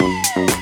Música